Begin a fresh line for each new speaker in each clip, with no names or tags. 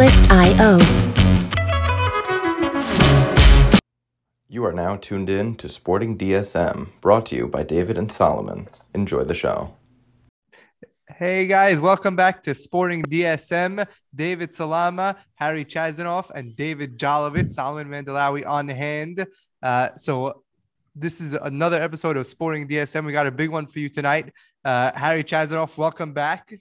Checklist.io.
You are now tuned in to Sporting DSM, brought to you by David and Solomon. Enjoy the show.
Hey guys, welcome back to Sporting DSM. David Salama, Harry Chazanoff, and David Jolovitz, Solomon Mandelawi on hand. Uh, so this is another episode of Sporting DSM. We got a big one for you tonight. Uh, Harry Chazanoff, welcome back.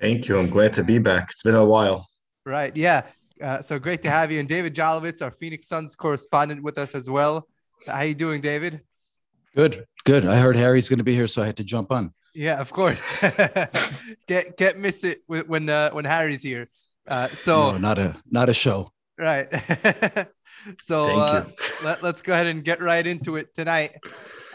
Thank you. I'm glad to be back. It's been a while.
Right. Yeah. Uh, so great to have you. And David Jolovitz, our Phoenix Suns correspondent, with us as well. How you doing, David?
Good. Good. I heard Harry's going to be here, so I had to jump on.
Yeah, of course. get get miss it when uh, when Harry's here. Uh, so
no, not a not a show.
Right. so uh, let, us go ahead and get right into it tonight.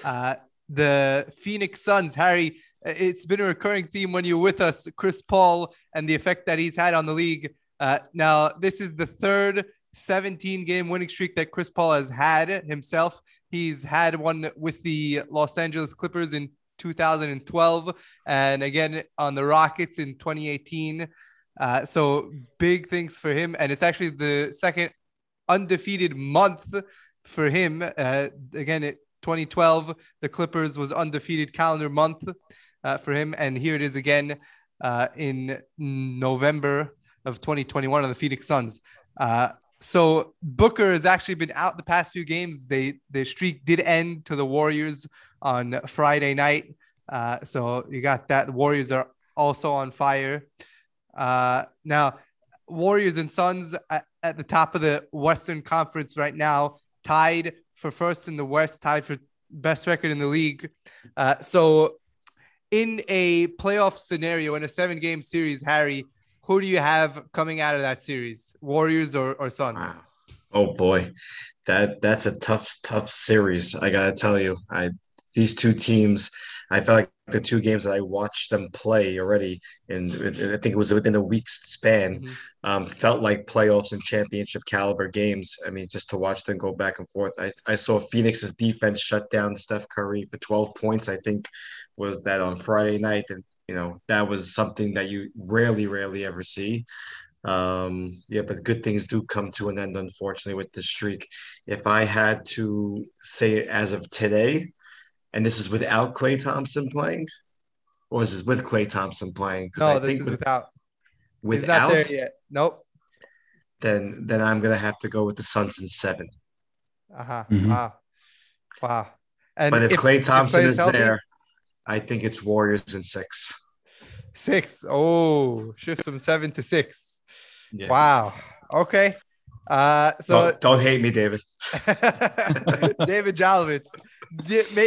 Uh, the Phoenix Suns, Harry. It's been a recurring theme when you're with us, Chris Paul, and the effect that he's had on the league. Uh, now, this is the third 17 game winning streak that Chris Paul has had himself. He's had one with the Los Angeles Clippers in 2012 and again on the Rockets in 2018. Uh, so big things for him. And it's actually the second undefeated month for him. Uh, again, it, 2012, the Clippers was undefeated calendar month uh, for him. And here it is again uh, in November of 2021 on the Phoenix Suns. Uh, so Booker has actually been out the past few games. They the streak did end to the Warriors on Friday night. Uh, so you got that. The Warriors are also on fire. Uh, now, Warriors and Suns at, at, the top of the Western Conference right now, tied for first in the West, tied for best record in the league. Uh, so, in a playoff scenario, in a seven game series, Harry, who do you have coming out of that series, Warriors or, or Suns? Wow.
Oh boy, that that's a tough tough series. I gotta tell you, I these two teams, I felt like the two games that I watched them play already, and I think it was within a week's span, mm-hmm. um, felt like playoffs and championship caliber games. I mean, just to watch them go back and forth. I, I saw Phoenix's defense shut down Steph Curry for 12 points, I think was that on Friday night. And, you know, that was something that you rarely, rarely ever see. Um, yeah, but good things do come to an end, unfortunately, with the streak. If I had to say it as of today, and this is without Klay Thompson playing, or is this with Klay Thompson playing?
No, I this is with, without.
Without.
He's not there yet. Nope.
Then, then I'm gonna have to go with the Suns in seven.
Uh huh. Mm-hmm. Wow. Wow.
And but if, if Klay Thompson if is healthy, there, I think it's Warriors in six.
Six. Oh, shifts from seven to six. Yeah. Wow. Okay. Uh, so
don't, don't hate me, David.
David Jolovitz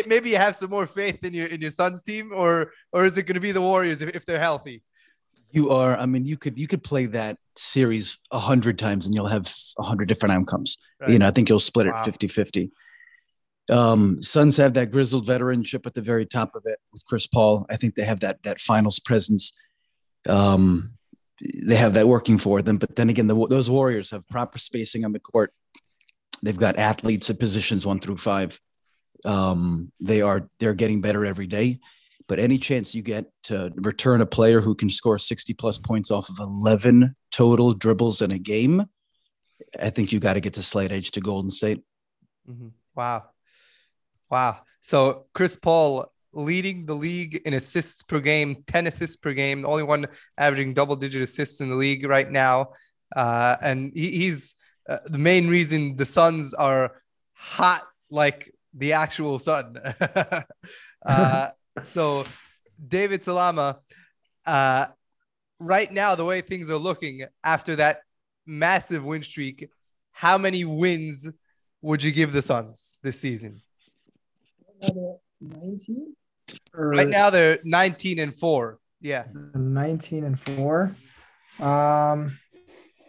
maybe you have some more faith in your in your Suns team, or or is it going to be the Warriors if, if they're healthy?
You are. I mean, you could you could play that series a hundred times and you'll have a hundred different outcomes. Right. You know, I think you'll split wow. it 50 50. Um, Suns have that grizzled veteranship at the very top of it with Chris Paul. I think they have that that finals presence. Um, they have that working for them. But then again, the, those Warriors have proper spacing on the court. They've got athletes at positions one through five. Um, they are they're getting better every day. But any chance you get to return a player who can score 60 plus points off of 11 total dribbles in a game, I think you got to get to slight edge to Golden State.
Mm-hmm. Wow. Wow. So Chris Paul leading the league in assists per game, 10 assists per game, the only one averaging double digit assists in the league right now. Uh, and he, he's uh, the main reason the Suns are hot like the actual sun. uh, so, David Salama, uh, right now, the way things are looking after that massive win streak, how many wins would you give the Suns this season?
19?
Right now, they're 19 and 4. Yeah.
19 and 4. Um,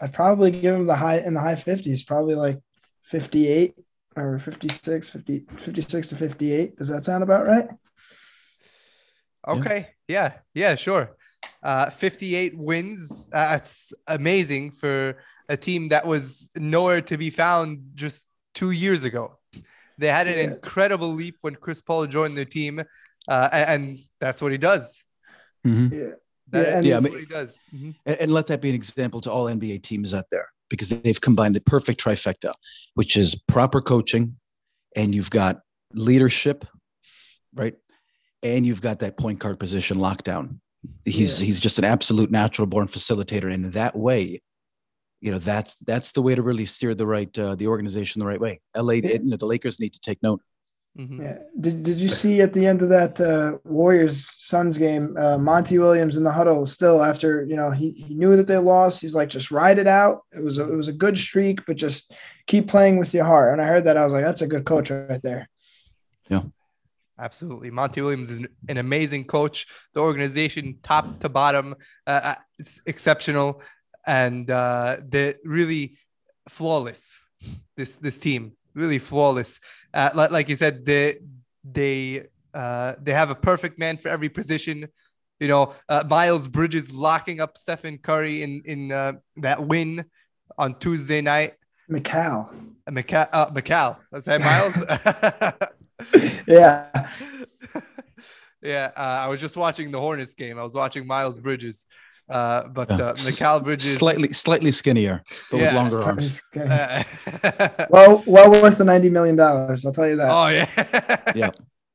I'd probably give them the high in the high 50s, probably like 58 or 56, 50, 56 to 58. Does that sound about right?
Okay. Yeah. Yeah, sure. Uh, 58 wins. Uh, that's amazing for a team that was nowhere to be found just two years ago. They had an yeah. incredible leap when Chris Paul joined the team, uh, and, and, that's what he does.
Mm-hmm. Yeah.
That yeah, and yeah, I mean, what he does.
Mm-hmm. And, and, let that be an example to all NBA teams out there because they've combined the perfect trifecta, which is proper coaching, and you've got leadership, right? And you've got that point guard position lockdown. He's yeah. he's just an absolute natural born facilitator, and in that way, you know that's that's the way to really steer the right uh, the organization the right way. LA, yeah. you know, the Lakers need to take note.
Mm-hmm. Yeah. Did, did you see at the end of that uh, Warriors Suns game, uh, Monty Williams in the huddle still after, you know, he, he knew that they lost. He's like, just ride it out. It was a, it was a good streak, but just keep playing with your heart. And I heard that I was like, that's a good coach right there.
Yeah.
Absolutely. Monty Williams is an amazing coach. The organization, top to bottom, uh, uh it's exceptional. And uh, they're really flawless, this, this team really flawless. Uh, like, like you said, they they uh, they have a perfect man for every position. You know, uh, Miles Bridges locking up Stephen Curry in in uh, that win on Tuesday night.
Mikal.
Uh, Mikal. Uh, Mikal. Let's say Miles.
yeah.
yeah. Uh, I was just watching the Hornets game. I was watching Miles Bridges. Uh, but uh, Mikal Bridges
slightly slightly skinnier, but yeah, with longer arms.
well, well worth the ninety million dollars. I'll tell you that.
Oh yeah,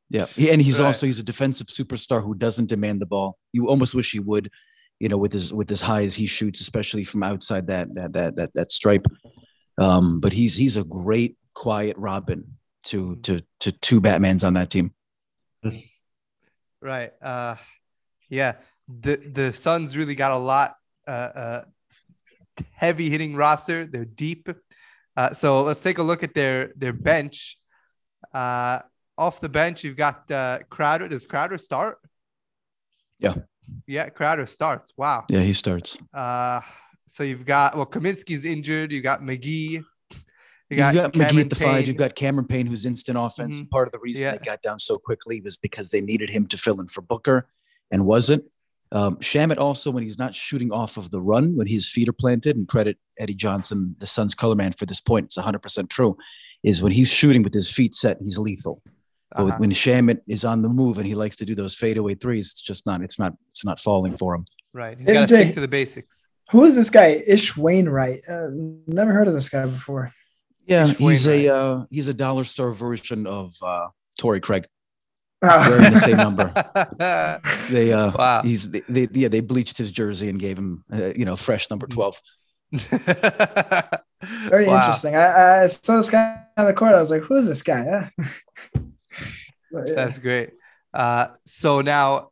yeah, yeah. And he's right. also he's a defensive superstar who doesn't demand the ball. You almost wish he would, you know, with his with as high as he shoots, especially from outside that that that that, that stripe. Um, but he's he's a great quiet Robin to to to two Batmans on that team.
Right. Uh, yeah the the Suns really got a lot uh, uh, heavy hitting roster. They're deep. Uh, so let's take a look at their their bench. Uh, off the bench, you've got uh, Crowder. Does Crowder start?
Yeah.
Yeah, Crowder starts. Wow.
Yeah, he starts.
Uh, so you've got well, Kaminsky's injured. You got McGee.
You got, you got McGee at the Payne. five. You've got Cameron Payne, who's instant offense. Mm-hmm. Part of the reason yeah. they got down so quickly was because they needed him to fill in for Booker and wasn't. Um, Shamet also, when he's not shooting off of the run, when his feet are planted, and credit Eddie Johnson, the Suns color man, for this point, it's 100% true, is when he's shooting with his feet set, he's lethal. Uh-huh. But when Shamet is on the move and he likes to do those fadeaway threes, it's just not, it's not, it's not falling for him.
Right. He's got to stick to the basics.
Who is this guy? Ish Wainwright. Uh, never heard of this guy before.
Yeah, Ish he's Wainwright. a uh, he's a dollar store version of uh, Torrey Craig. They're in the same number. they uh wow. he's they, they, yeah, they bleached his jersey and gave him uh, you know fresh number mm. 12.
Very wow. interesting. I, I, saw this guy on the court. I was like, who is this guy?
but, yeah. That's great. Uh, so now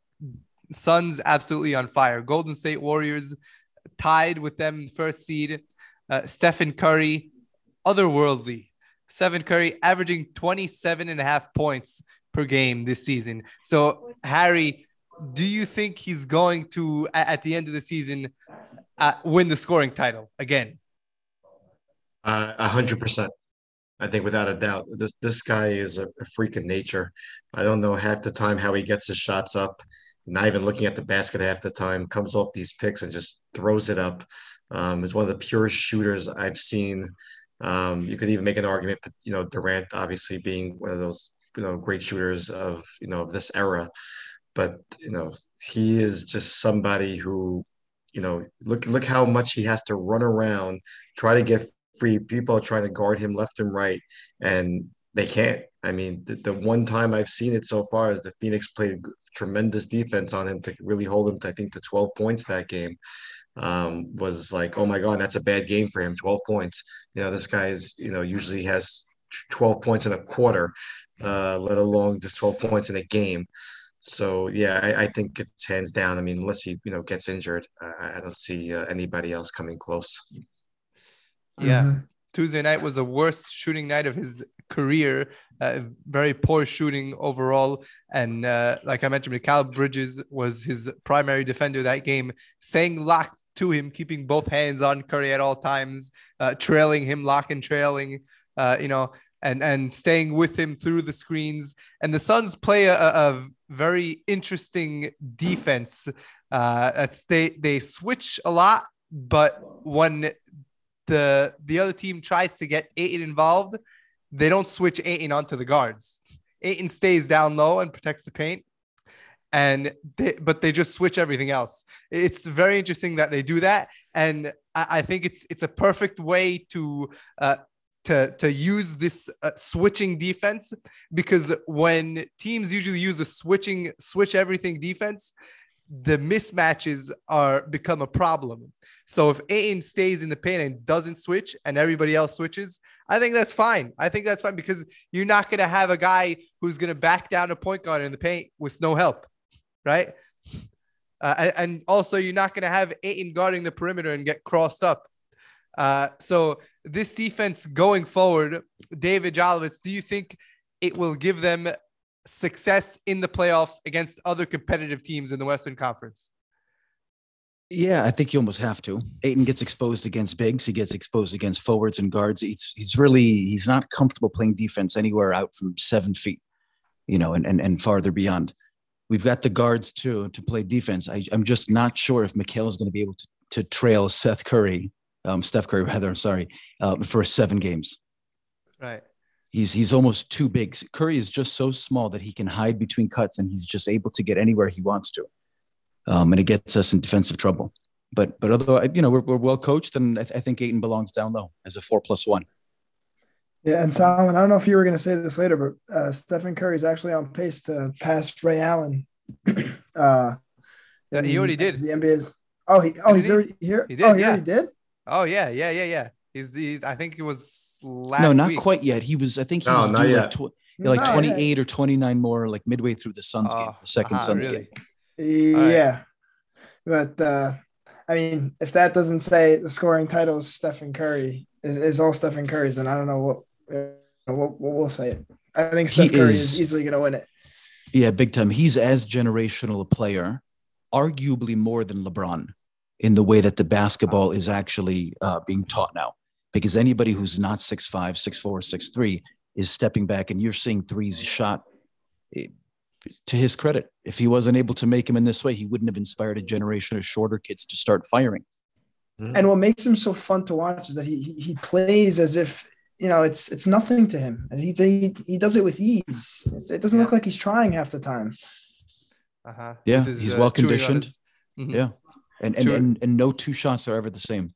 Suns absolutely on fire. Golden State Warriors tied with them first seed. Uh, Stephen Curry, otherworldly. Stephen Curry averaging 27 and a half points per game this season. So, Harry, do you think he's going to, at the end of the season, uh, win the scoring title again?
Uh, a hundred percent. I think without a doubt, this this guy is a, a freak of nature. I don't know half the time how he gets his shots up. Not even looking at the basket half the time. Comes off these picks and just throws it up. Um, is one of the purest shooters I've seen. Um, you could even make an argument for you know Durant obviously being one of those you know great shooters of you know of this era. But you know he is just somebody who you know look look how much he has to run around try to get free. People are trying to guard him left and right and they can't. I mean the, the one time i've seen it so far is the phoenix played tremendous defense on him to really hold him to i think to 12 points that game. Um, was like oh my god that's a bad game for him 12 points. You know this guy is you know usually has 12 points in a quarter uh, let alone just 12 points in a game. So yeah, I, I, think it's hands down. I mean, unless he you know gets injured, I, I don't see uh, anybody else coming close.
Yeah, mm-hmm. Tuesday night was the worst shooting night of his career. Uh, very poor shooting overall, and uh, like I mentioned, Mikal Bridges was his primary defender that game, staying locked to him, keeping both hands on Curry at all times, uh, trailing him, lock and trailing. Uh, you know, and and staying with him through the screens. And the Suns play a, a very interesting defense. Uh, they they switch a lot, but when the the other team tries to get Ayton involved, they don't switch Ayton onto the guards. Ayton stays down low and protects the paint. and they, but they just switch everything else. It's very interesting that they do that, and I, I think it's it's a perfect way to uh, to to use this uh, switching defense because when teams usually use a switching switch everything defense, the mismatches are become a problem. So if Ayton stays in the paint and doesn't switch and everybody else switches, I think that's fine. I think that's fine because you're not going to have a guy who's going to back down a point guard in the paint with no help right? Uh, and also, you're not going to have Ayton guarding the perimeter and get crossed up. Uh, so this defense going forward, David Jolovitz, do you think it will give them success in the playoffs against other competitive teams in the Western Conference?
Yeah, I think you almost have to. Ayton gets exposed against bigs. He gets exposed against forwards and guards. He's he's really he's not comfortable playing defense anywhere out from seven feet, you know, and and, and farther beyond. We've got the guards too to play defense. I, am just not sure if Mikal is going to be able to, to trail Seth Curry, um, Steph Curry rather. I'm sorry, uh, for seven games.
Right.
He's he's almost too big. Curry is just so small that he can hide between cuts and he's just able to get anywhere he wants to, um, and it gets us in defensive trouble. But but although you know we're, we're well coached, and I, th- I think Ayton belongs down low as a four plus one.
Yeah, and Solomon, I don't know if you were going to say this later, but uh, Stephen Curry is actually on pace to pass Ray Allen.
uh, yeah, he already did.
The NBA's. Oh, he. Oh, he's he? already here. He did. Oh, he yeah. already did.
Oh yeah, yeah, yeah, yeah. He's the. I think it was last.
No, not
week.
quite yet. He was. I think he no, was due like, tw- like 28 yeah. or 29 more, like midway through the Suns oh, game, the 2nd uh-huh, Suns really?
game. Yeah, right. but uh, I mean, if that doesn't say the scoring title is Stephen Curry is, is all Stephen Curry's, then I don't know what we'll, we'll say it. I think Steph he Curry is, is easily going to win it.
Yeah, big time. He's as generational a player, arguably more than LeBron, in the way that the basketball is actually uh, being taught now. Because anybody who's not 6'5, 6'4, 6'3 is stepping back, and you're seeing threes shot. Eh, to his credit, if he wasn't able to make him in this way, he wouldn't have inspired a generation of shorter kids to start firing.
And what makes him so fun to watch is that he he plays as if you know, it's it's nothing to him, and he he, he does it with ease. It, it doesn't yeah. look like he's trying half the time.
Uh-huh. Yeah, his, he's uh, well conditioned. His... Mm-hmm. Yeah, and and, and and no two shots are ever the same.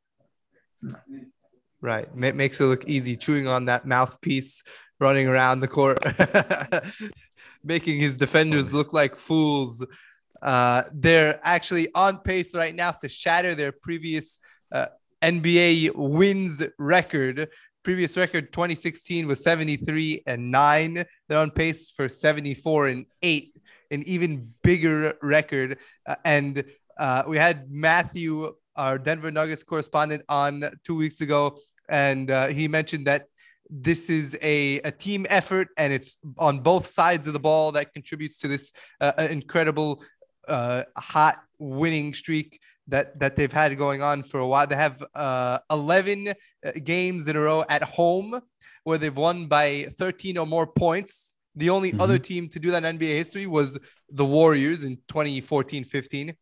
Right, it makes it look easy. Chewing on that mouthpiece, running around the court, making his defenders look like fools. Uh, they're actually on pace right now to shatter their previous uh, NBA wins record. Previous record 2016 was 73 and 9 they're on pace for 74 and 8 an even bigger record. Uh, and uh, we had matthew our denver nuggets correspondent on two weeks ago and uh, he mentioned that this is a, a team effort and it's on both sides of the ball that contributes to this uh, incredible uh, hot winning streak that that they've had going on for a while. They have uh, 11 uh, games in a row at home where they've won by 13 or more points. The only mm-hmm. other team to do that in NBA history was the Warriors in 2014-15.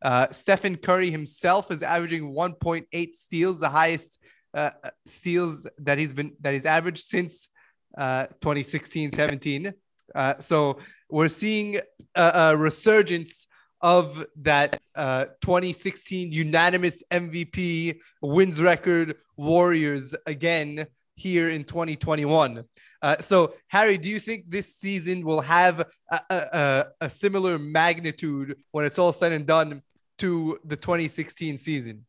Uh, Stephen Curry himself is averaging 1.8 steals, the highest uh, steals that he's been that he's averaged since 2016-17. Uh, uh, so we're seeing a, a resurgence of that uh, 2016 unanimous MVP wins record Warriors again here in 2021. Uh, so, Harry, do you think this season will have a, a, a, similar magnitude when it's all said and done to the 2016 season?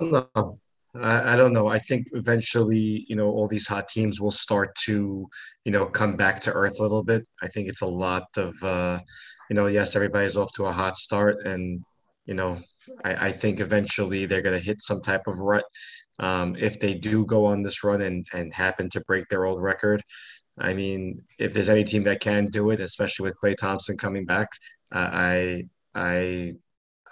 No, I, I don't know. I think eventually, you know, all these hot teams will start to, you know, come back to earth a little bit. I think it's a lot of, uh, you know, yes, everybody's off to a hot start, and you know, I, I think eventually they're going to hit some type of rut. Um, if they do go on this run and and happen to break their old record, I mean, if there's any team that can do it, especially with Klay Thompson coming back, uh, I I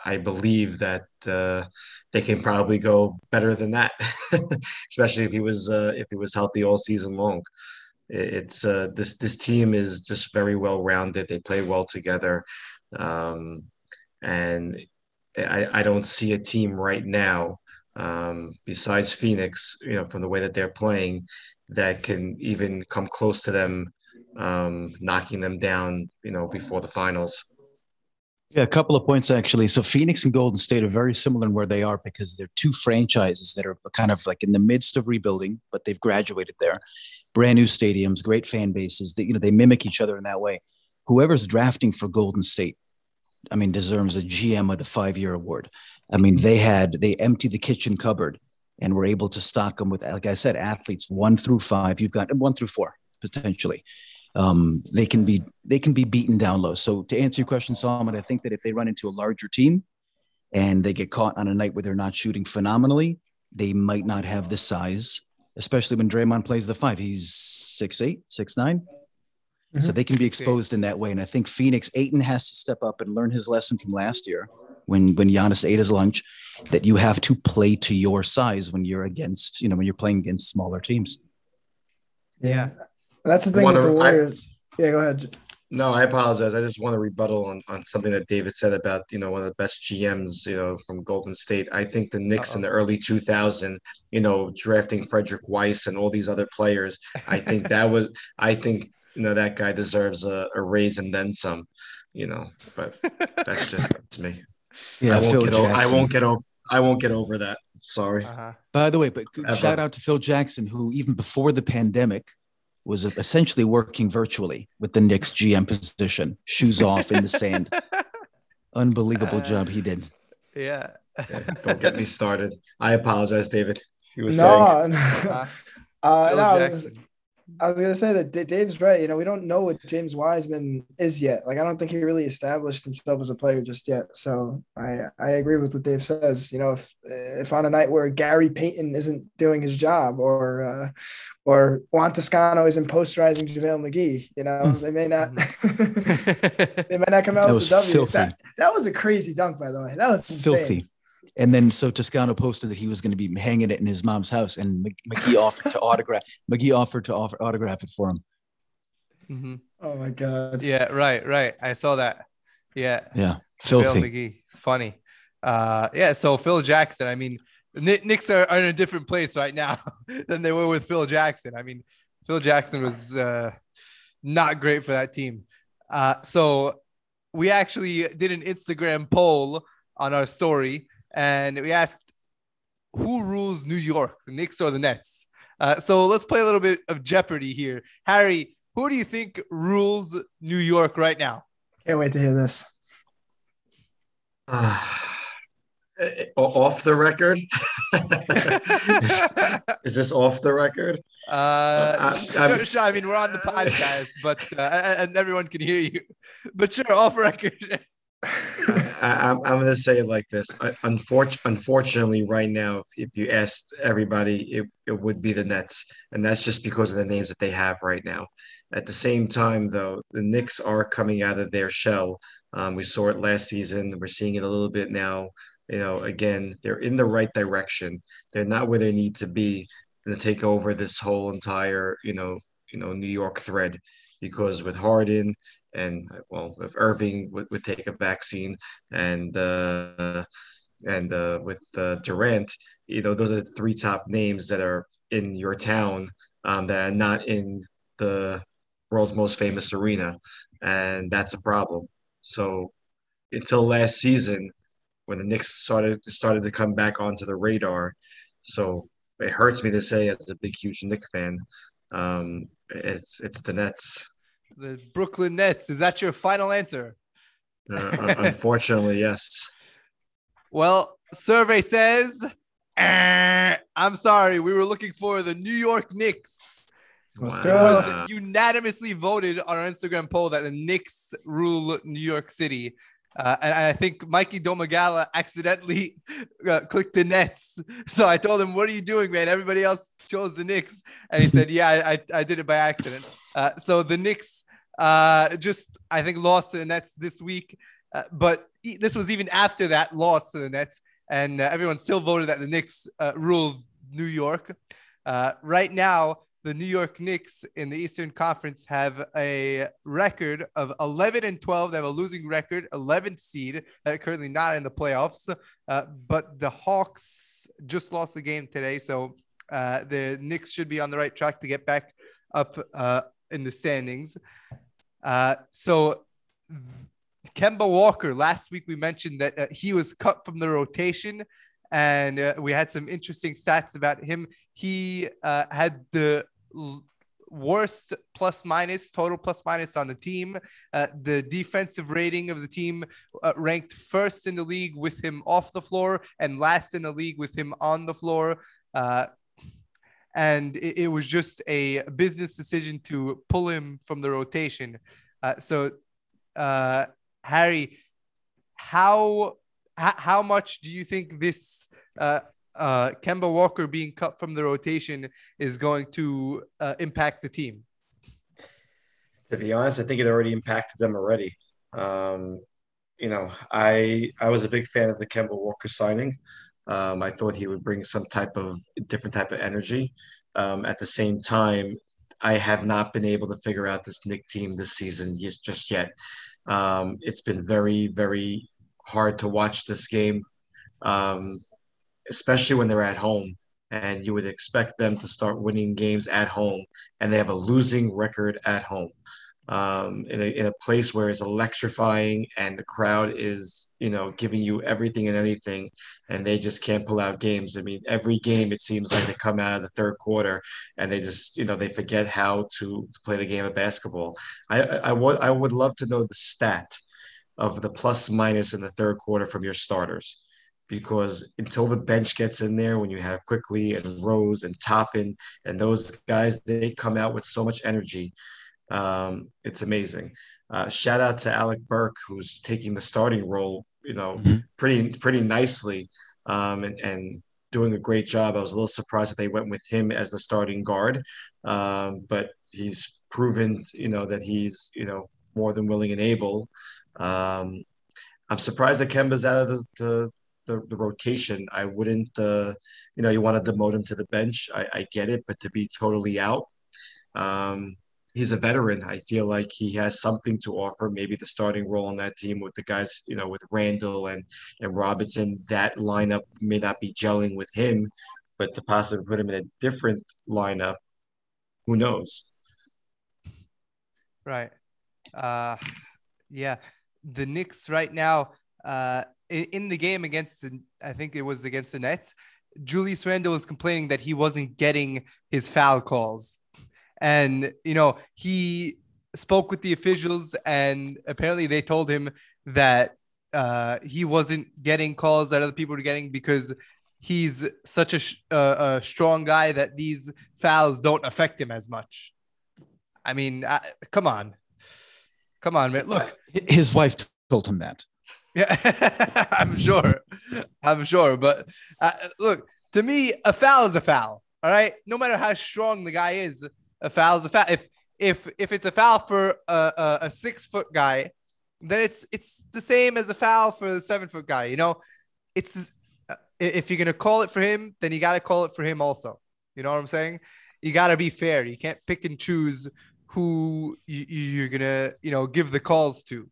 I believe that uh, they can probably go better than that, especially if he was uh, if he was healthy all season long it's uh, this this team is just very well rounded. They play well together, um, and I, I don't see a team right now um, besides Phoenix, you know, from the way that they're playing, that can even come close to them um, knocking them down, you know, before the finals.
Yeah, a couple of points actually. So Phoenix and Golden State are very similar in where they are because they're two franchises that are kind of like in the midst of rebuilding, but they've graduated there. Brand new stadiums, great fan bases. That you know they mimic each other in that way. Whoever's drafting for Golden State, I mean, deserves a GM of the five year award. I mean, they had they emptied the kitchen cupboard and were able to stock them with, like I said, athletes one through five. You've got one through four potentially um, they can be they can be beaten down low. So to answer your question, Solomon, I think that if they run into a larger team and they get caught on a night where they're not shooting phenomenally, they might not have the size, especially when Draymond plays the five. He's six eight, six nine. Mm-hmm. So they can be exposed in that way. And I think Phoenix Ayton has to step up and learn his lesson from last year when when Giannis ate his lunch, that you have to play to your size when you're against, you know, when you're playing against smaller teams.
Yeah. That's the thing with the Warriors. I, yeah, go ahead.
No, I apologize. I just want to rebuttal on, on something that David said about, you know, one of the best GMs, you know, from Golden State. I think the Knicks Uh-oh. in the early 2000, you know, drafting Frederic Weis and all these other players, I think that was, I think, you know, that guy deserves a, a raise and then some, you know, but that's just that's me. Yeah, I won't, get over, I won't get over I won't get over that. Sorry. Uh-huh.
By the way, but shout out to Phil Jackson, who even before the pandemic was essentially working virtually with the Knicks GM position, shoes off in the sand. Unbelievable uh, job he did.
Yeah.
yeah. Don't get me started. I apologize, David. He was no, saying.
no. Uh, no, I was gonna say that Dave's right. You know, we don't know what James Wiseman is yet. Like, I don't think he really established himself as a player just yet. So I I agree with what Dave says. You know, if if on a night where Gary Payton isn't doing his job, or uh, or Juan Toscano isn't posterizing JaVale McGee, you know, hmm. they may not they may not come out that with the W. That, that was a crazy dunk, by the way. That was insane. filthy.
And then so Toscano posted that he was going to be hanging it in his mom's house, and McGee offered to autograph. McGee offered to offer autograph it for him.
Mm-hmm. Oh my god!
Yeah, right, right. I saw that. Yeah,
yeah, filthy.
McGee. It's funny. Uh, yeah. So Phil Jackson. I mean, Knicks are, are in a different place right now than they were with Phil Jackson. I mean, Phil Jackson was uh, not great for that team. Uh, so we actually did an Instagram poll on our story and we asked who rules New York, the Knicks or the Nets. Uh, so let's play a little bit of Jeopardy here. Harry, who do you think rules New York right now?
Can't wait to hear this.
Uh, off the record? is, is, this off the record?
Uh, I, sure, I mean, we're on the podcast, but uh, and everyone can hear you. But sure, off record.
I, am going to say it like this. Unfortunately, unfortunately, right now, if, if you asked everybody, it, it would be the Nets. And that's just because of the names that they have right now. At the same time, though, the Knicks are coming out of their shell. Um, we saw it last season. We're seeing it a little bit now. You know, again, they're in the right direction. They're not where they need to be to take over this whole entire, you know, you know, New York thread because with Harden and well, if Irving would, would take a vaccine and uh, and uh, with uh, Durant, you know, those are the three top names that are in your town um, that are not in the world's most famous arena, and that's a problem. So until last season, when the Knicks started started to come back onto the radar, so it hurts me to say as a big huge Knicks fan, um, it's it's the Nets.
The Brooklyn Nets. Is that your final answer?
Uh, unfortunately, yes.
Well, survey says, eh, I'm sorry. We were looking for the New York Knicks. Wow. It was unanimously voted on our Instagram poll that the Knicks rule New York City. Uh, and I think Mikey Domagala accidentally uh, clicked the Nets. So I told him, "What are you doing, man? Everybody else chose the Knicks." And he said, "Yeah, I, I did it by accident." Uh, so the Knicks uh, just I think lost to the Nets this week, uh, but this was even after that loss to the Nets, and uh, everyone still voted that the Knicks uh, ruled New York. right now, the New York Knicks in the Eastern Conference have a record of 11 and 12. They have a losing record, 11th seed. Currently not in the playoffs. Uh, but the Hawks just lost the game today. So uh, the Knicks should be on the right track to get back up uh, in the standings. Uh, so Kemba Walker, last week we mentioned that uh, he was cut from the rotation, and uh, we had some interesting stats about him. He uh, had the l- worst plus minus, total plus minus on the team. Uh, the defensive rating of the team uh, ranked first in the league with him off the floor and last in the league with him on the floor. Uh, and it, it, was just a business decision to pull him from the rotation. so, Harry, how how much do you think this uh, uh, Kemba Walker being cut from the rotation is going to uh, impact the team?
To be honest, I think it already impacted them already. Um, you know, I I was a big fan of the Kemba Walker signing. Um, I thought he would bring some type of different type of energy. Um, at the same time, I have not been able to figure out this Knick team this season just yet. Um, it's been very, very hard to watch this game, um, especially when they're at home. And you would expect them to start winning games at home, and they have a losing record at home um, in, a, in a place where it's electrifying and the crowd is, you know, giving you everything and anything, and they just can't pull out games. I mean, every game it seems like they come out of the third quarter and they just, you know, they forget how to, play the game of basketball. I, I, I would I would love to know the stat of the plus minus in the third quarter from your starters because until the bench gets in there, when you have Quickley and Rose and Toppin and those guys, they come out with so much energy. Um, it's amazing. Uh, shout out to Alec Burks, who's taking the starting role, you know, mm-hmm. pretty pretty nicely, um, and, and doing a great job. I was a little surprised that they went with him as the starting guard, um, but he's proven, you know, that he's you know more than willing and able. Um, I'm surprised that Kemba's out of the, the the, the, rotation. I wouldn't, uh, you know, you want to demote him to the bench. I, I get it, but to be totally out, um, he's a veteran. I feel like he has something to offer. Maybe the starting role on that team with the guys, you know, with Randle and and Robinson. That lineup may not be gelling with him, but to possibly put him in a different lineup, who knows?
Right. Uh, yeah. The Knicks right now, uh, in, in the game against the, I think it was against the Nets. Julius Randle was complaining that he wasn't getting his foul calls and you know he spoke with the officials and apparently they told him that uh, he wasn't getting calls that other people were getting because he's such a, uh, a strong guy that these fouls don't affect him as much. I mean, I, come on, come on, man. Look,
his wife told him that.
Yeah, I'm sure. I'm sure. But uh, look, to me, a foul is a foul. All right. No matter how strong the guy is, a foul is a foul. If if if it's a foul for a, a, a six foot guy, then it's it's the same as a foul for the seven foot guy. You know, it's uh, if you're gonna call it for him, then you gotta call it for him also. You know what I'm saying? You gotta be fair. You can't pick and choose who you, you're gonna you know give the calls to.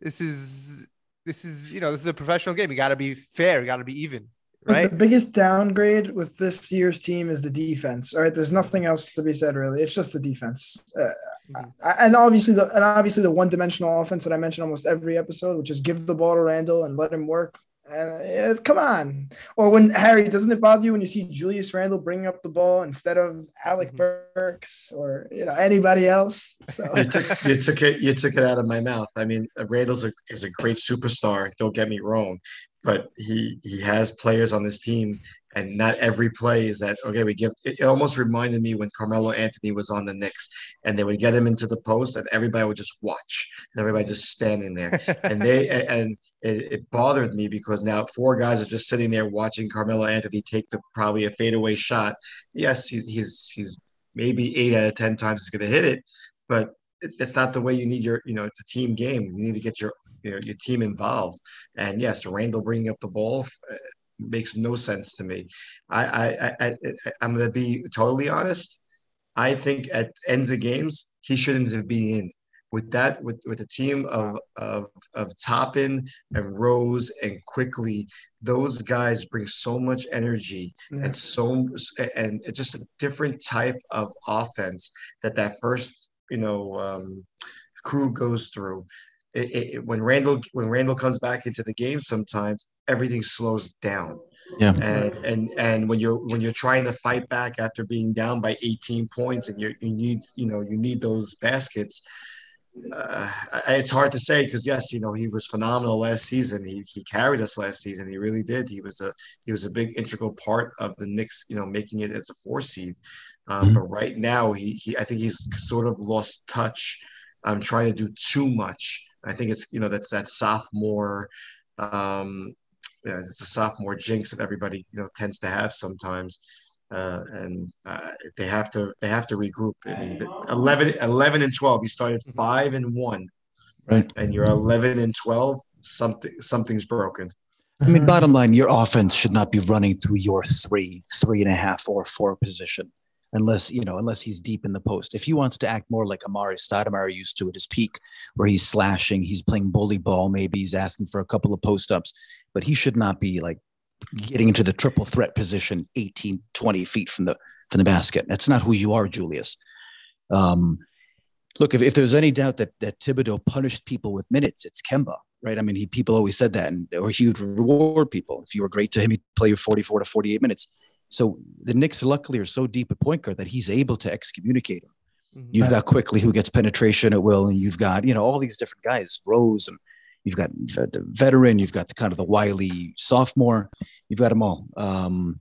This is this is you know this is a professional game. You gotta be fair. You gotta be even right?
The biggest downgrade with this year's team is the defense. All right, there's nothing else to be said really. It's just the defense, uh, mm-hmm. and obviously the and obviously the one-dimensional offense that I mentioned almost every episode, which is give the ball to Randle and let him work. And it's come on. Or when Harry, doesn't it bother you when you see Julius Randle bringing up the ball instead of Alec mm-hmm. Burks or you know anybody else? So
you took you took it you took it out of my mouth. I mean, Randle's a, is a great superstar. Don't get me wrong, but he he has players on this team and not every play is that okay we give it almost reminded me when carmelo anthony was on the knicks and they would get him into the post and everybody would just watch and everybody just standing there. And they and it, it, bothered me because now four guys are just sitting there watching carmelo anthony take the probably a fadeaway shot. Yes he, he's he's maybe eight out of ten times he's going to hit it but that's not the way you need your you know it's a team game. You need to get your you know, your team involved. And yes, Randle bringing up the ball uh, makes no sense to me. I, I, I, I am going to be totally honest. I think at ends of games he shouldn't have been in. With that, with with a team of of of Toppin and Rose and Quickley, those guys bring so much energy yeah. and so and just a different type of offense that that first you know um, Krug goes through. It, it, when Randle when Randle comes back into the game, sometimes everything slows down.
Yeah.
And and and when you're when you're trying to fight back after being down by 18 points, and you you need you know you need those baskets. Uh, it's hard to say because yes, you know he was phenomenal last season. He, he carried us last season. He really did. He was a he was a big integral part of the Knicks, you know, making it as a four seed. Um, mm-hmm. But right now, he, he I think he's sort of lost touch. I'm um, trying to do too much. I think it's you know that's that sophomore um, yeah, it's a sophomore jinx that everybody you know tends to have sometimes. Uh, and uh, they have to they have to regroup. I mean, 11, 11 and twelve. You started five and one,
right?
And you're eleven and twelve. Something something's broken.
I mean, bottom line, your offense should not be running through your three, three and a half, or four position, unless you know, unless he's deep in the post. If he wants to act more like Amar'e Stoudemire used to at his peak, where he's slashing, he's playing bully ball, maybe he's asking for a couple of post ups but he should not be like getting into the triple threat position 18 20 feet from the from the basket. That's not who you are julius. Um, look if, if there's any doubt that that thibodeau punished people with minutes it's kemba right? I mean he, people always said that and, or he would reward people. If you were great to him he'd play you 44 to 48 minutes so the Knicks luckily are so deep at point guard that he's able to excommunicate him. Mm-hmm. You've got Quickley who gets penetration at will, and you've got you know all these different guys, Rose and You've got the veteran. You've got the kind of the wily sophomore. You've got them all. Um,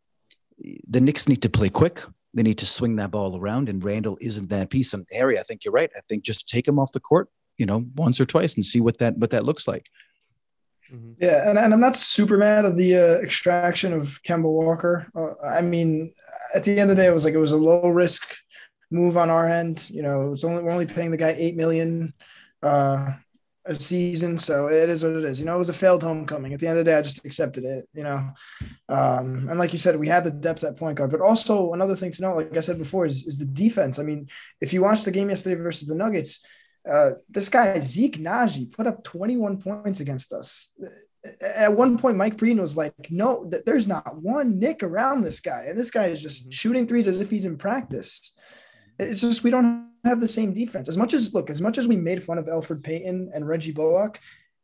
the Knicks need to play quick. They need to swing that ball around, and Randle isn't that piece. And Harry, I think you're right. I think just take him off the court, you know, once or twice, and see what that what that looks like.
Mm-hmm. Yeah, and, and I'm not super mad of the uh, extraction of Kemba Walker. Uh, I mean, at the end of the day, it was like it was a low risk move on our end. You know, it's only we're only paying the guy eight million. Uh, a season. So it is what it is. You know, it was a failed homecoming. At the end of the day, I just accepted it, you know. Um, and like you said, we had the depth at point guard. But also another thing to know, like I said before, is, is the defense. I mean, if you watched the game yesterday versus the Nuggets, uh, this guy, Zeke Nnaji, put up 21 points against us. At one point, Mike Breen was like, no, there's not one Knick around this guy. And this guy is just mm-hmm. shooting threes as if he's in practice. It's just we don't have the same defense. As much as look, as much as we made fun of Elfrid Payton and Reggie Bullock,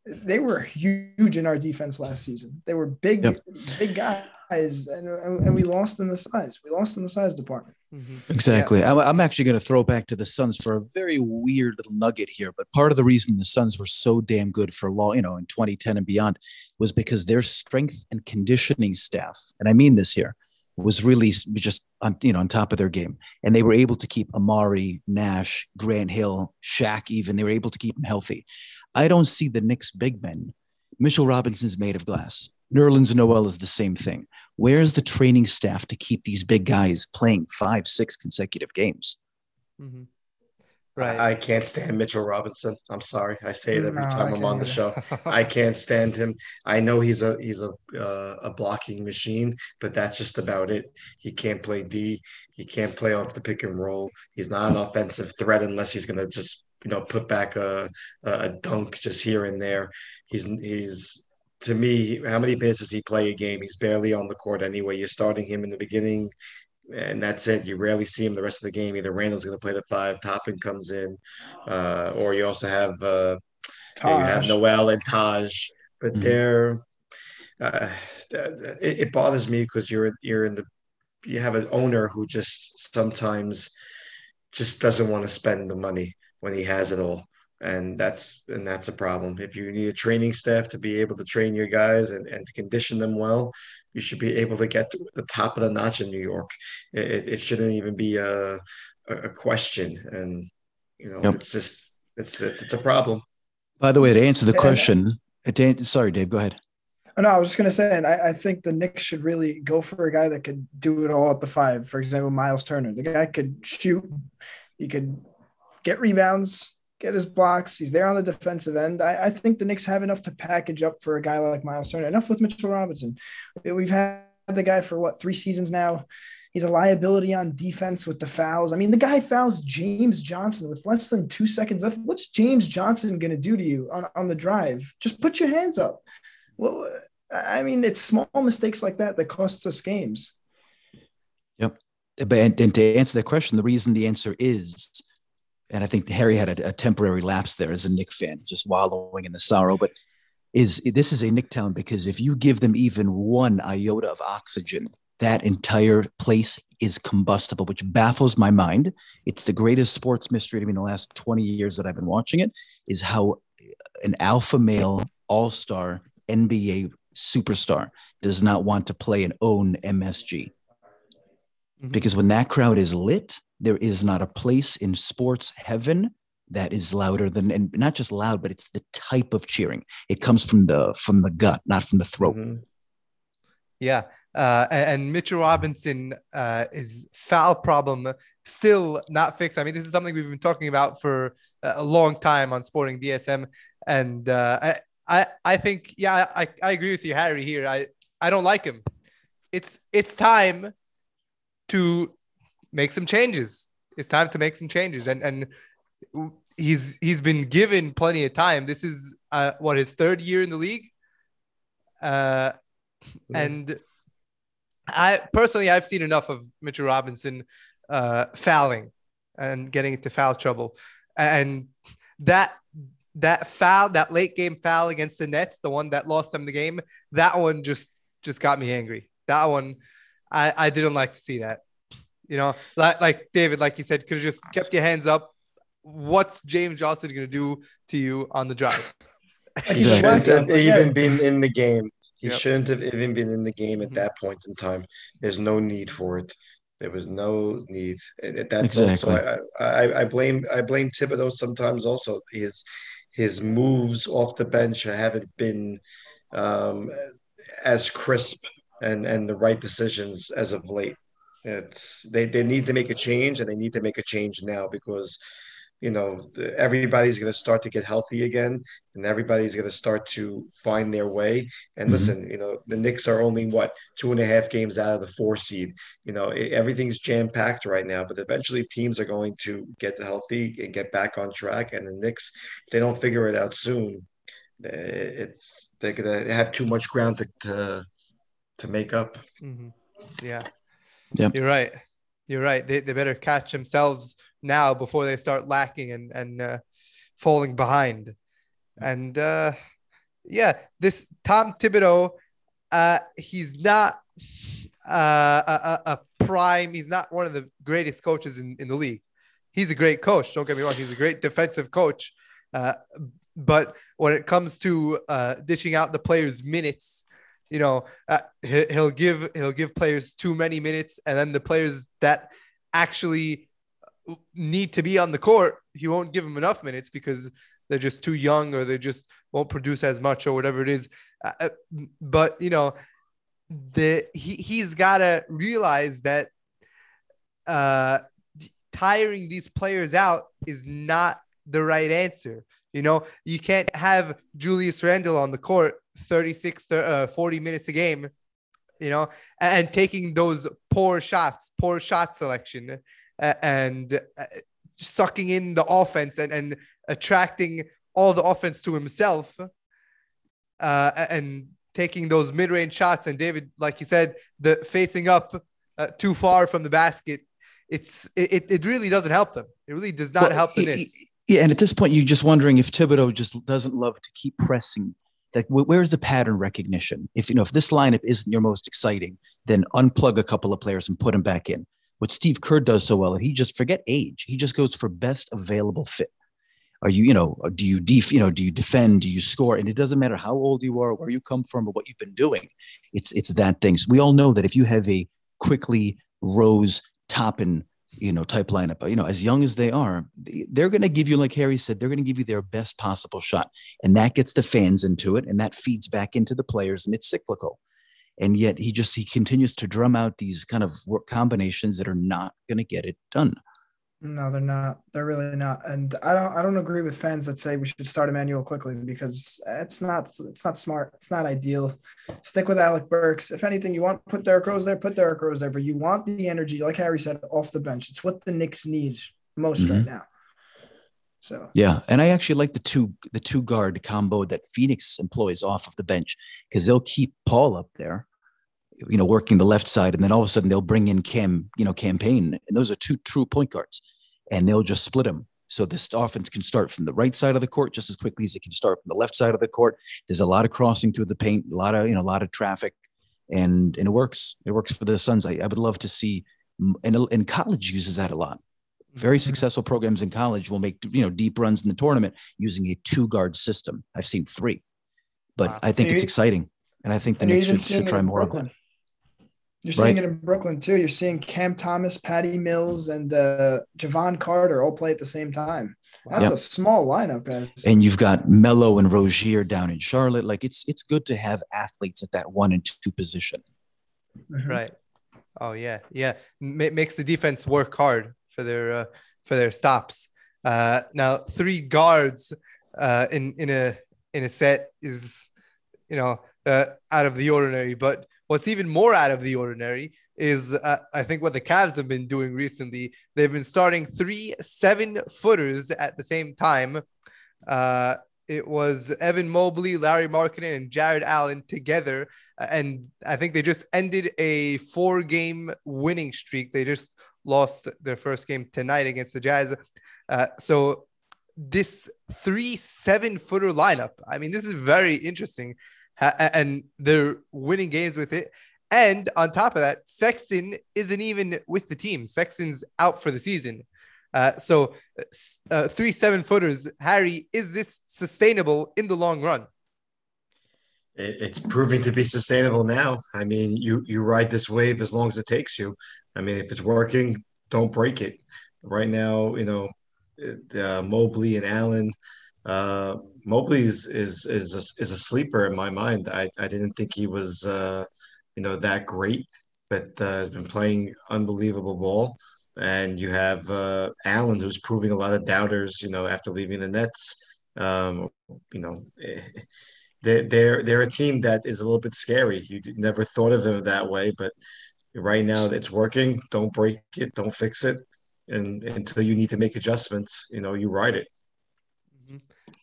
they were huge in our defense last season. They were big, yep. big guys, and, and we lost in the size. We lost in the size department.
Mm-hmm. Exactly. Yeah. I'm actually going to throw back to the Suns for a very weird little nugget here. But part of the reason the Suns were so damn good for long, you know, in 2010 and beyond, was because their strength and conditioning staff, and I mean this here, was really just on you know on top of their game, and they were able to keep Amar'e, Nash, Grant Hill, Shaq. Even they were able to keep them healthy. I don't see the Knicks big men. Mitchell Robinson's made of glass. Nerlens Noel is the same thing. Where's the training staff to keep these big guys playing five, six consecutive games?
Mm-hmm. Right. I, can't stand Mitchell Robinson. I'm sorry. I say it every no, time I'm on the show. I can't stand him. I know he's a he's a uh, a blocking machine, but that's just about it. He can't play D. He can't play off the pick and roll. He's not an offensive threat unless he's going to just you know put back a a dunk just here and there. He's he's to me, how many minutes does he play a game? He's barely on the court anyway. You're starting him in the beginning and that's it. You rarely see him the rest of the game. Either Randle's going to play the five, Toppin comes in, uh, or you also have uh, you have Noel and Taj, but mm-hmm. they're uh, it, it, bothers me because you're you're in the you have an owner who just sometimes just doesn't want to spend the money when he has it all and that's and that's a problem. If you need a training staff to be able to train your guys and, and to condition them well you should be able to get to the top of the notch in new york. It, it shouldn't even be a, a question. And you know yep. it's just it's, it's it's a problem.
By the way to answer the uh, question and, sorry dave go ahead.
No, I was just gonna say, and I, I, think the Knicks should really go for a guy that could do it all at the five. For example, Miles Turner. The guy could shoot, he could get rebounds, get his blocks. He's there on the defensive end. I, I, think the Knicks have enough to package up for a guy like Miles Turner. Enough with Mitchell Robinson. We've had the guy for what three seasons now. He's a liability on defense with the fouls. I mean, the guy fouls James Johnson with less than two seconds left. What's James Johnson going to do to you on, on the drive? Just put your hands up. Well, I mean, it's small mistakes like that that costs us games.
Yep. But and, and to answer that question, the reason the answer is and I think Harry had a, a, temporary lapse there as a Knick fan, just wallowing in the sorrow. But is this is a Knick town because if you give them even one iota of oxygen, that entire place is combustible, which baffles my mind. It's the greatest sports mystery to me in the last 20 years that I've been watching it, is how an alpha male all-star NBA superstar does not want to play and own MSG. Mm-hmm. Because when that crowd is lit, there is not a place in sports heaven that is louder than and not just loud, but it's the type of cheering. It comes from the from the gut, not from the throat. Mm-hmm.
Yeah. Uh, and Mitchell Robinson, uh, his foul problem still not fixed. I mean, this is something we've been talking about for a long time on Sporting DSM, and uh, I, I, I think, yeah, I, I agree with you, Harry. Here, I, I don't like him. It's, it's time to make some changes. It's time to make some changes, and and he's he's been given plenty of time. This is uh, what his third year in the league, uh, mm-hmm. and I personally, I've seen enough of Mitchell Robinson uh, fouling and getting into foul trouble, and that that foul, that late game foul against the Nets, the one that lost them the game, that one just just got me angry. That one, I I didn't like to see that. You know, like like David, like you said, could have just kept your hands up. What's James Johnson going to do to you on the drive?
he shouldn't have even been in the game. He yep. shouldn't have even been in the game at mm-hmm. that point in time. There's no need for it. There was no need. That's exactly. also I, I, I blame I blame Thibodeau sometimes also his his moves off the bench haven't been um, as crisp and and the right decisions as of late. It's they, they need to make a change and they need to make a change now because you know everybody's going to start to get healthy again and everybody's going to start to find their way. And mm-hmm. listen you know the Knicks are only what two and a half games out of the four seed. You know it, everything's jam packed right now but eventually teams are going to get healthy and get back on track. And the Knicks if they don't figure it out soon it's they're going to have too much ground to to, to make up.
Mm-hmm. yeah yeah you're right you're right they, they better catch themselves now before they start lacking and and uh, falling behind. And uh, yeah, this Tom Thibodeau, uh, he's not uh, a, a prime. He's not one of the greatest coaches in, in the league. He's a great coach. Don't get me wrong. He's a great defensive coach. Uh, but when it comes to uh, dishing out the players' minutes, you know, uh, he'll give he'll give players too many minutes, and then the players that actually need to be on the court, he won't give them enough minutes because they're just too young or they just won't produce as much or whatever it is. Uh, uh but you know, the he he's got to realize that uh, tiring these players out is not the right answer. You know, you can't have Julius Randle on the court 36 to uh, 40 minutes a game, you know, and, taking those poor shots, poor shot selection and uh, sucking in the offense and, and attracting all the offense to himself uh, and taking those mid-range shots. And david like you said the facing up uh, too far from the basket it's it, it really doesn't help them. It really does not well, help the Knicks.
yeah and at this point you're just wondering if thibodeau just doesn't love to keep pressing like where's the pattern recognition if you know if this lineup isn't your most exciting then unplug a couple of players and put them back in what Steve Kerr does so well, he just forget age. He just goes for best available fit. Are you, you know, do you def, you know, do you defend? Do you score? And it doesn't matter how old you are, where you come from, or what you've been doing. It's it's that thing. So we all know that if you have a Quickley Rose Toppin, you know, type lineup, you know, as young as they are, they're going to give you, like Harry said, they're going to give you their best possible shot, and that gets the fans into it, and that feeds back into the players, and it's cyclical. And yet he just he continues to drum out these kind of work combinations that are not going to get it done
no they're not. They're really not. And i don't i don't agree with fans that say we should start Immanuel Quickley because it's not it's not smart. It's not ideal. Stick with alec burks. If anything you want put derrick rose there put derrick rose there but you want the energy like harry said off the bench. It's what the knicks need most mm-hmm. right now. So.
Yeah, and I actually like the two the two guard combo that Phoenix employs off of the bench because they'll keep Paul up there, you know, working the left side, and then all of a sudden they'll bring in Cam, you know, Cam Payne, and those are two true point guards, and they'll just split them. So this offense can start from the right side of the court just as quickly as it can start from the left side of the court. There's a lot of crossing through the paint, a lot of you know, a lot of traffic, and and it works. It works for the Suns. I, I would love to see, and and college uses that a lot. Very mm-hmm. successful programs in college will make you know deep runs in the tournament using a two guard system. I've seen three, but wow. I think it's exciting, and I think the Knicks should, should try more of it.
You're seeing right. it in Brooklyn too. You're seeing Cam Thomas, Patty Mills, and uh, Jevon Carter all play at the same time. That's yep. a small lineup, guys.
And you've got Melo and Rozier down in Charlotte. Like it's it's good to have athletes at that one and two position.
Mm-hmm. Right. Oh yeah, yeah. M- makes the defense work hard for their uh, for their stops. Uh, now three guards uh, in in a in a set is you know uh, out of the ordinary, but What's even more out of the ordinary is uh, I think what the Cavs have been doing recently. They've been starting three seven footers at the same time. Uh, it was Evan Mobley, Lauri Markkanen, and Jarrett Allen together. And I think they just ended a four game winning streak. They just lost their first game tonight against the Jazz. Uh, so this three seven footer lineup, I mean, this is very interesting and they're winning games with it. And on top of that, Sexton isn't even with the team. Sexton's out for the season. Uh, so uh, three seven footers, Harry, is this sustainable in the long run?
It's proving to be sustainable now. I mean, you you ride this wave as long as it takes you. I mean, if it's working, don't break it. Right now, you know, uh, Mobley and Allen, uh, Mobley is is is a, is a sleeper in my mind. I, I didn't think he was uh, you know that great, but uh, has been playing unbelievable ball. And you have uh, Allen, who's proving a lot of doubters. You know, after leaving the Nets, um, you know, eh, they're they're they're a team that is a little bit scary. You never thought of them that way, but right now it's working. Don't break it. Don't fix it. And until you need to make adjustments, you know, you ride it.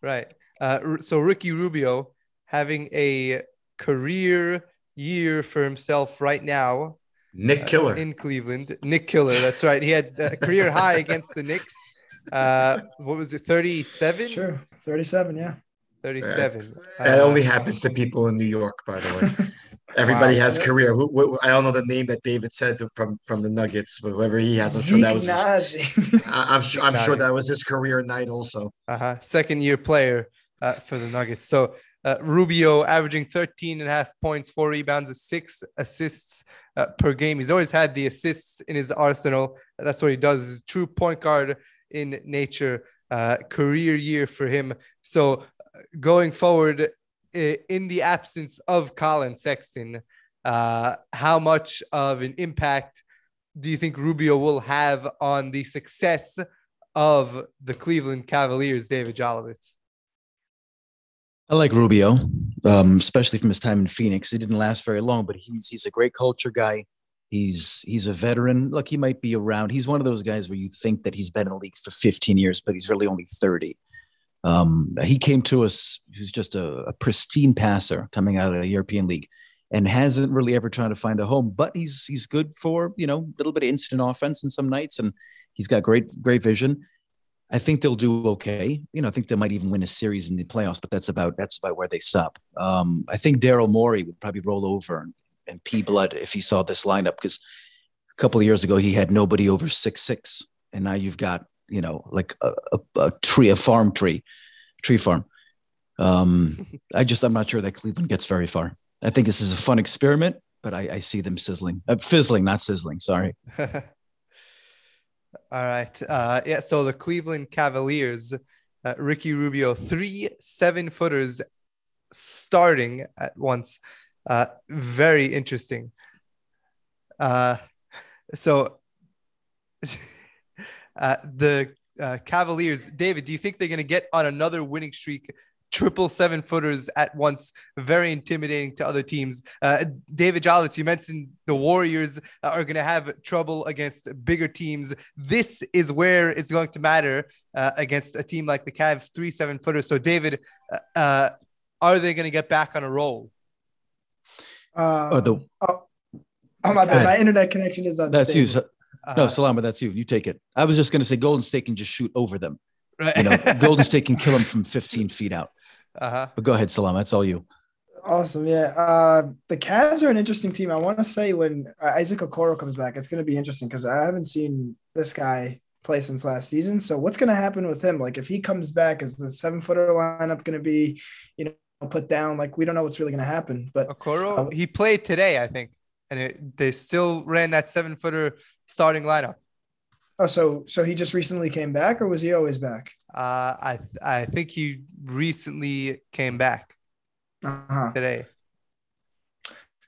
Right. Uh, so Ricky Rubio having a career year for himself right now.
Knick uh, Killer
in Cleveland. Knick Killer, that's right. He had a career high against the Knicks. Uh, what was it? Thirty-seven.
Sure, thirty-seven. Yeah.
37.
That uh, only happens to people in New York, by the way. Everybody wow. has career. Who, who, I don't know the name that David said from from the Nuggets, but whoever he has, I'm sure that was. His, I, am sure. I'm sure that was his career night also.
Uh huh. Second year player uh, for the Nuggets. So uh, Rubio averaging 13 and a half points, four rebounds, six assists uh, per game. He's always had the assists in his arsenal. That's what he does. He's true point guard in nature. Uh, career year for him. So uh, going forward, in the absence of Colin Sexton, uh, how much of an impact do you think Rubio will have on the success of the Cleveland Cavaliers, David Jolovitz?
I like Rubio, um, especially from his time in Phoenix. It didn't last very long, but he's he's a great culture guy. He's he's a veteran. Look, he might be around. He's one of those guys where you think that he's been in the league for 15 years, but he's really only 30. Um, he came to us. He's just a, a, pristine passer coming out of the European League, and hasn't really ever tried to find a home. But he's he's good for you know a little bit of instant offense in some nights, and he's got great great vision. I think they'll do okay. You know, I think they might even win a series in the playoffs, but that's about that's about where they stop. Um, I think Daryl Morey would probably roll over and, and pee blood if he saw this lineup because a couple of years ago he had nobody over six six, and now you've got you know like a, a, a tree, a farm tree, tree farm. Um, I just I'm not sure that Cleveland gets very far. I think this is a fun experiment, but I, I see them sizzling, uh, fizzling, not sizzling. Sorry.
All right. Uh, yeah. So the Cleveland Cavaliers, uh, Ricky Rubio, three seven footers starting at once. Uh, very interesting. Uh, so uh, the uh, Cavaliers, David, do you think they're going to get on another winning streak triple seven footers at once, very intimidating to other teams. Uh, David Jollis, you mentioned the Warriors are going to have trouble against bigger teams. This is where it's going to matter uh, against a team like the Cavs, three seven footers. So, David, uh, uh are they going to get back on a roll?
Uh, oh, the oh, oh my bad. My internet connection is unstable.
That's you. So, no, uh-huh. Salama, that's you. You take it. I was just going to say Golden State can just shoot over them Right. You know, Golden State can kill them from 15 feet out. Uh-huh. But go ahead, Salama. That's all you.
Awesome. Yeah. Uh, the Cavs are an interesting team. I want to say when Isaac Okoro comes back, it's going to be interesting because I haven't seen this guy play since last season. So what's going to happen with him? Like if he comes back, is the seven footer lineup going to be, you know, put down? Like we don't know what's really going to happen. But
Okoro, uh, he played today, I think, and it, they still ran that seven footer starting lineup.
Oh, so so he just recently came back, or was he always back?
Uh, I I think he recently came back uh-huh. today.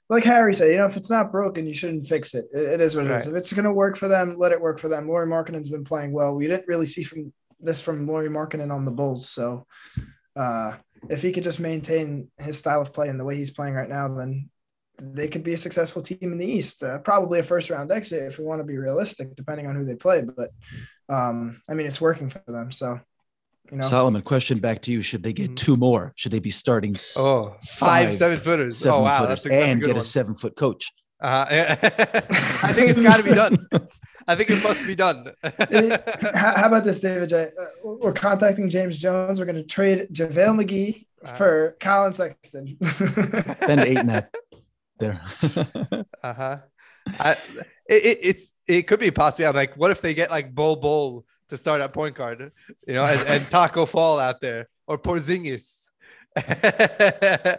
Like Harry said, you know, if it's not broken, you shouldn't fix it. It, it is what it right. is. If it's going to work for them, let it work for them. Lauri Markkanen's been playing well. We didn't really see from this from Lauri Markkanen on the Bulls. So uh, if he could just maintain his style of play and the way he's playing right now, then they could be a successful team in the East. Uh, probably a first round exit if we want to be realistic, depending on who they play. But um, I mean, it's working for them. So
you know? Solomon, question back to you: Should they get mm-hmm. two more? Should they be starting?
Oh, five, five seven footers.
Seven
oh wow,
footers, that's a, that's and get one. a seven foot coach.
Uh, yeah. I think it's got to be done. I think it must be done.
how, about this, David J? Uh, we're contacting James Jones. We're going to trade JaVale McGee uh, for Colin Sexton.
Spend eight and a half there.
uh huh. it, it, it's it could be possible. I'm like, what if they get like Bol Bol to start at point guard, you know, and, and Tacko Fall out there or Porzingis.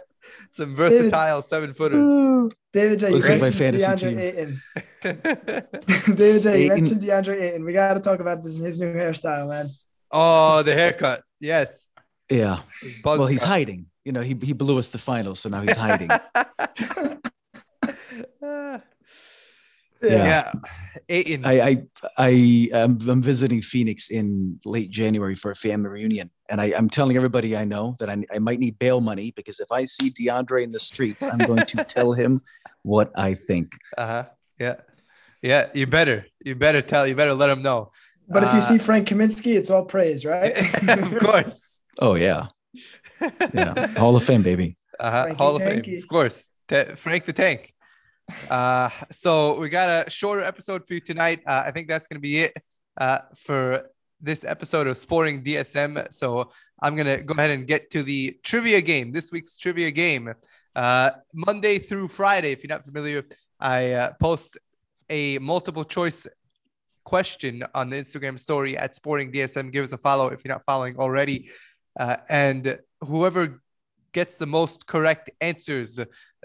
Some versatile David, seven footers.
David J, you mentioned DeAndre Ayton. David J, you mentioned DeAndre Ayton. We got to talk about this in his new hairstyle, man.
Oh, the haircut. Yes.
Yeah. Well, he's hiding. You know, he, he blew us the finals, so now he's hiding.
Yeah. yeah.
I, I, I, am I'm visiting Phoenix in late January for a family reunion. And I, I'm telling everybody I know that I, I might need bail money because if I see DeAndre in the streets, I'm going to tell him what I think.
Uh huh. Yeah. Yeah. You better, you better tell, you better let him know.
But uh, if you uh, see Frank Kaminsky, it's all praise, right?
of course.
Oh, yeah. Yeah. Hall of Fame, baby.
Uh-huh. Hall of Fame. Of course. T- Frank the Tank. Uh, so we got a shorter episode for you tonight. Uh, I think that's going to be it uh, for this episode of Sporting DSM. So I'm going to go ahead and get to the trivia game. This week's trivia game, uh, Monday through Friday. If you're not familiar, I uh, post a multiple choice question on the Instagram story at Sporting DSM. Give us a follow if you're not following already. Uh, and whoever gets the most correct answers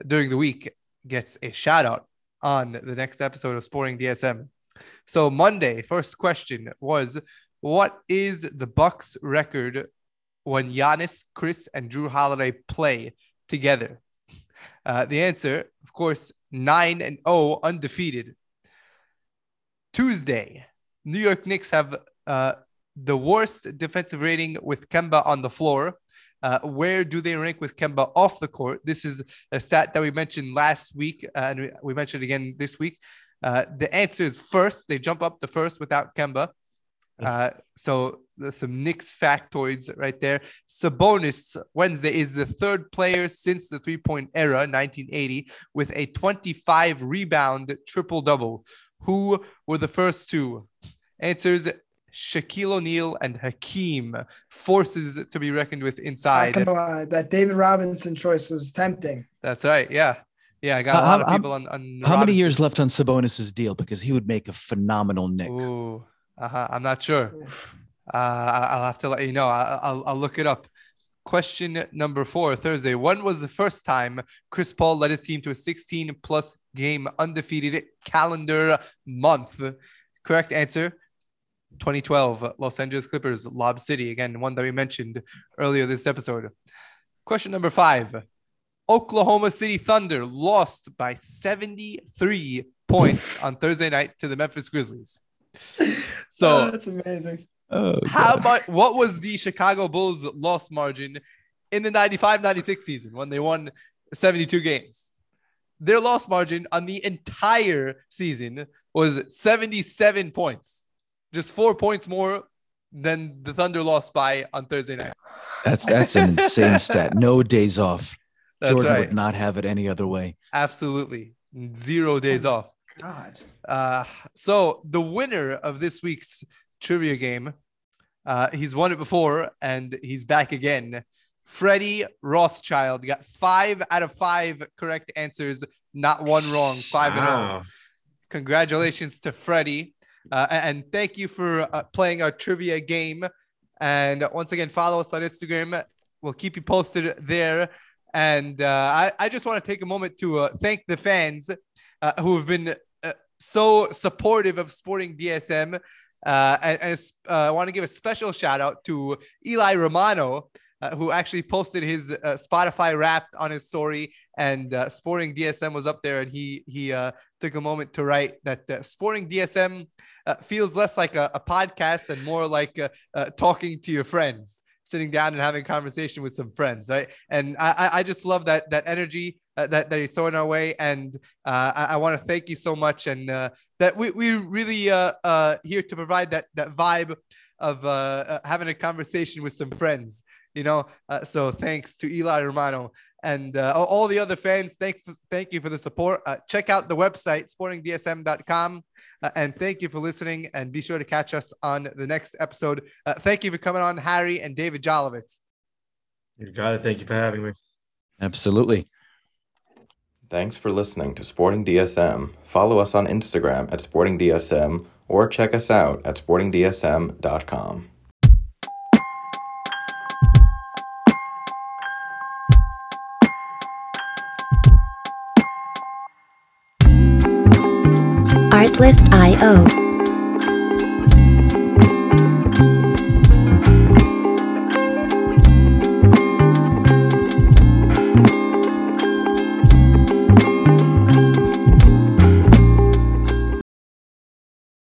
during the week gets a shout out on the next episode of Sporting DSM. So Monday, first question was what is the Bucks record when Giannis, Khris, and Jrue Holiday play together? Uh, the answer, of course, nine and oh, undefeated. Tuesday, New York Knicks have uh, the worst defensive rating with Kemba on the floor. Uh, where do they rank with Kemba off the court? This is a stat that we mentioned last week, uh, and we mentioned again this week. Uh, the answer is first. They jump up the first without Kemba. Uh, so some Knicks factoids right there. Sabonis Wednesday is the third player since the three point era, 1980, with a 25 rebound triple double. Who were the first two? Answers Shaquille O'Neal and Hakeem, forces to be reckoned with inside.
That David Robinson choice was tempting.
That's right. Yeah. Yeah, I got a lot of people on. on
how Robinson. many years left on Sabonis's deal? Because he would make a phenomenal Knick.
Ooh, uh-huh. I'm not sure. Uh, I'll have to let you know. I'll, I'll look it up. Question number four, Thursday. When was the first time Chris Paul led his team to a 16 plus game undefeated calendar month? Correct answer 2012 Los Angeles Clippers, Lob City. Again, one that we mentioned earlier this episode. Question number five Oklahoma City Thunder lost by 73 points on Thursday night to the Memphis Grizzlies. So
oh, that's amazing.
Oh, how about what was the Chicago Bulls loss margin in the 95 96 season when they won 72 games? Their loss margin on the entire season was 77 points just four points more than the Thunder lost by on Thursday night.
That's that's an insane stat. No days off. That's Jordan right. would not have it any other way.
Absolutely. Zero days oh, off.
God.
Uh, so the winner of this week's trivia game Uh, he's won it before and he's back again. Freddie Rothschild got five out of five correct answers, not one wrong, five wow. and zero. Congratulations to Freddie. Uh, and thank you for uh, playing our trivia game. And once again, follow us on Instagram. We'll keep you posted there. And uh, I, I just want to take a moment to uh, thank the fans uh, who have been uh, so supportive of Sporting DSM. and, and I want to give a special shout out to Eli Romano, uh, who actually posted his uh, Spotify Wrapped on his story, and uh, Sporting DSM was up there, and he he uh, took a moment to write that uh, Sporting DSM feels less like a, a, podcast and more like talking to your friends, sitting down and having conversation with some friends, right? And I I just love that that energy. that, that he's throwing our way, and I, I want to thank you so much, and that we we really here to provide that that vibe of having a conversation with some friends you know. Uh, so thanks to Eli Romano and uh, all the other fans. Thank thank you for the support. Uh, check out the website sportingdsm.com. Uh, and thank you for listening. And be sure to catch us on the next episode. Uh, thank you for coming on, Harry and David Jolovitz.
You got it. Thank you for having me.
Absolutely.
Thanks for listening to Sporting DSM. Follow us on Instagram at Sporting DSM or check us out at sportingdsm.com.
Artlist.io